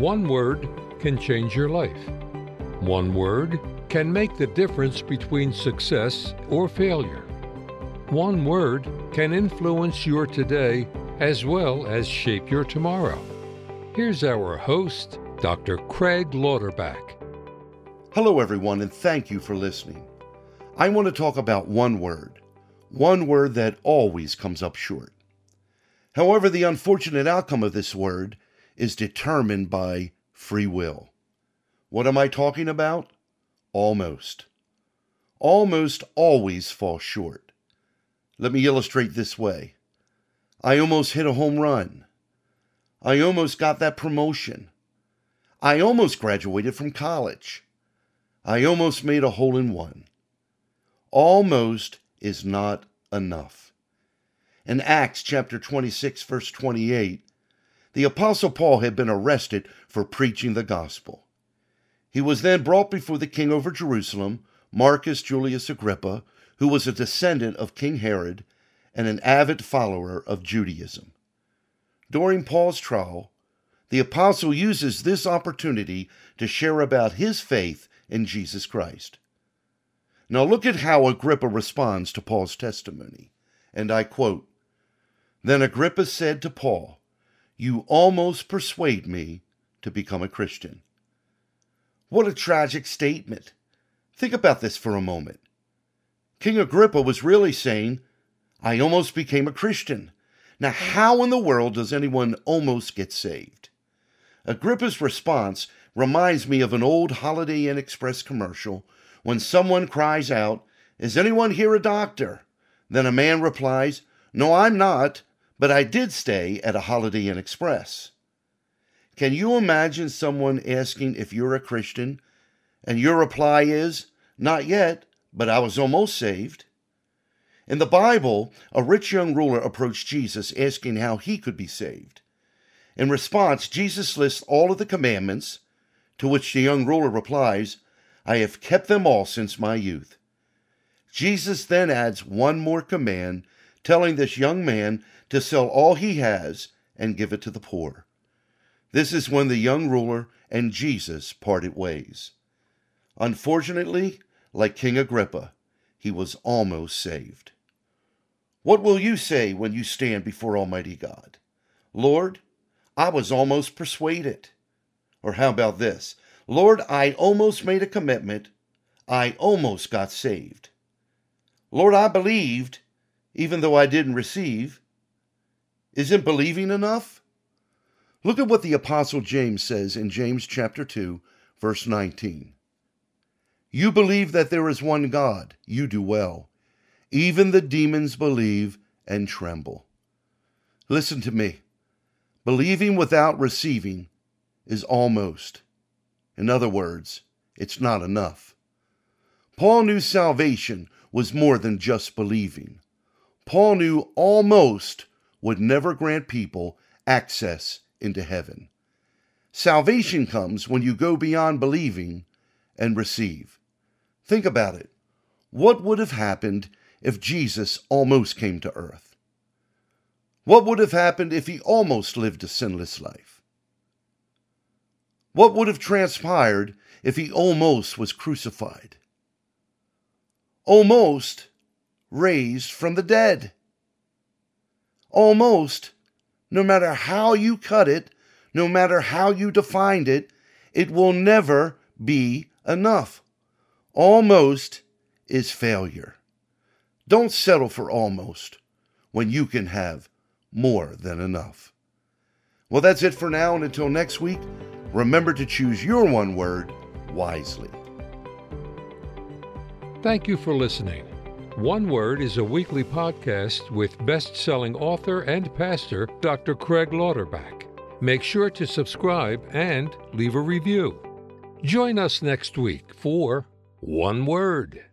One word can change your life. One word can make the difference between success or failure. One word can influence your today as well as shape your tomorrow. Here's our host, Dr. Craig Lauterbach. Hello, everyone, and thank you for listening. I want to talk about one word, one word that always comes up short. However, the unfortunate outcome of this word is determined by free will. What am I talking about? Almost. Almost always fall short. Let me illustrate this way I almost hit a home run. I almost got that promotion. I almost graduated from college. I almost made a hole in one. Almost is not enough. In Acts chapter 26, verse 28, the Apostle Paul had been arrested for preaching the gospel. He was then brought before the king over Jerusalem, Marcus Julius Agrippa, who was a descendant of King Herod and an avid follower of Judaism. During Paul's trial, the apostle uses this opportunity to share about his faith in Jesus Christ. Now look at how Agrippa responds to Paul's testimony. And I quote Then Agrippa said to Paul, You almost persuade me to become a Christian. What a tragic statement. Think about this for a moment. King Agrippa was really saying, I almost became a Christian. Now, how in the world does anyone almost get saved? Agrippa's response reminds me of an old Holiday Inn Express commercial when someone cries out, Is anyone here a doctor? Then a man replies, No, I'm not, but I did stay at a Holiday Inn Express. Can you imagine someone asking if you're a Christian and your reply is, Not yet, but I was almost saved? In the Bible, a rich young ruler approached Jesus asking how he could be saved. In response, Jesus lists all of the commandments, to which the young ruler replies, I have kept them all since my youth. Jesus then adds one more command, telling this young man to sell all he has and give it to the poor. This is when the young ruler and Jesus parted ways. Unfortunately, like King Agrippa, he was almost saved. What will you say when you stand before Almighty God? Lord, I was almost persuaded. Or how about this? Lord, I almost made a commitment. I almost got saved. Lord, I believed, even though I didn't receive. Isn't believing enough? Look at what the Apostle James says in James chapter 2, verse 19. You believe that there is one God, you do well. Even the demons believe and tremble. Listen to me. Believing without receiving is almost. In other words, it's not enough. Paul knew salvation was more than just believing. Paul knew almost would never grant people access into heaven. Salvation comes when you go beyond believing and receive. Think about it. What would have happened if Jesus almost came to earth? What would have happened if he almost lived a sinless life? What would have transpired if he almost was crucified? Almost raised from the dead. Almost, no matter how you cut it, no matter how you defined it, it will never be enough. Almost is failure. Don't settle for almost when you can have more than enough. Well, that's it for now, and until next week, remember to choose your one word wisely. Thank you for listening. One Word is a weekly podcast with best selling author and pastor Dr. Craig Lauterbach. Make sure to subscribe and leave a review. Join us next week for One Word.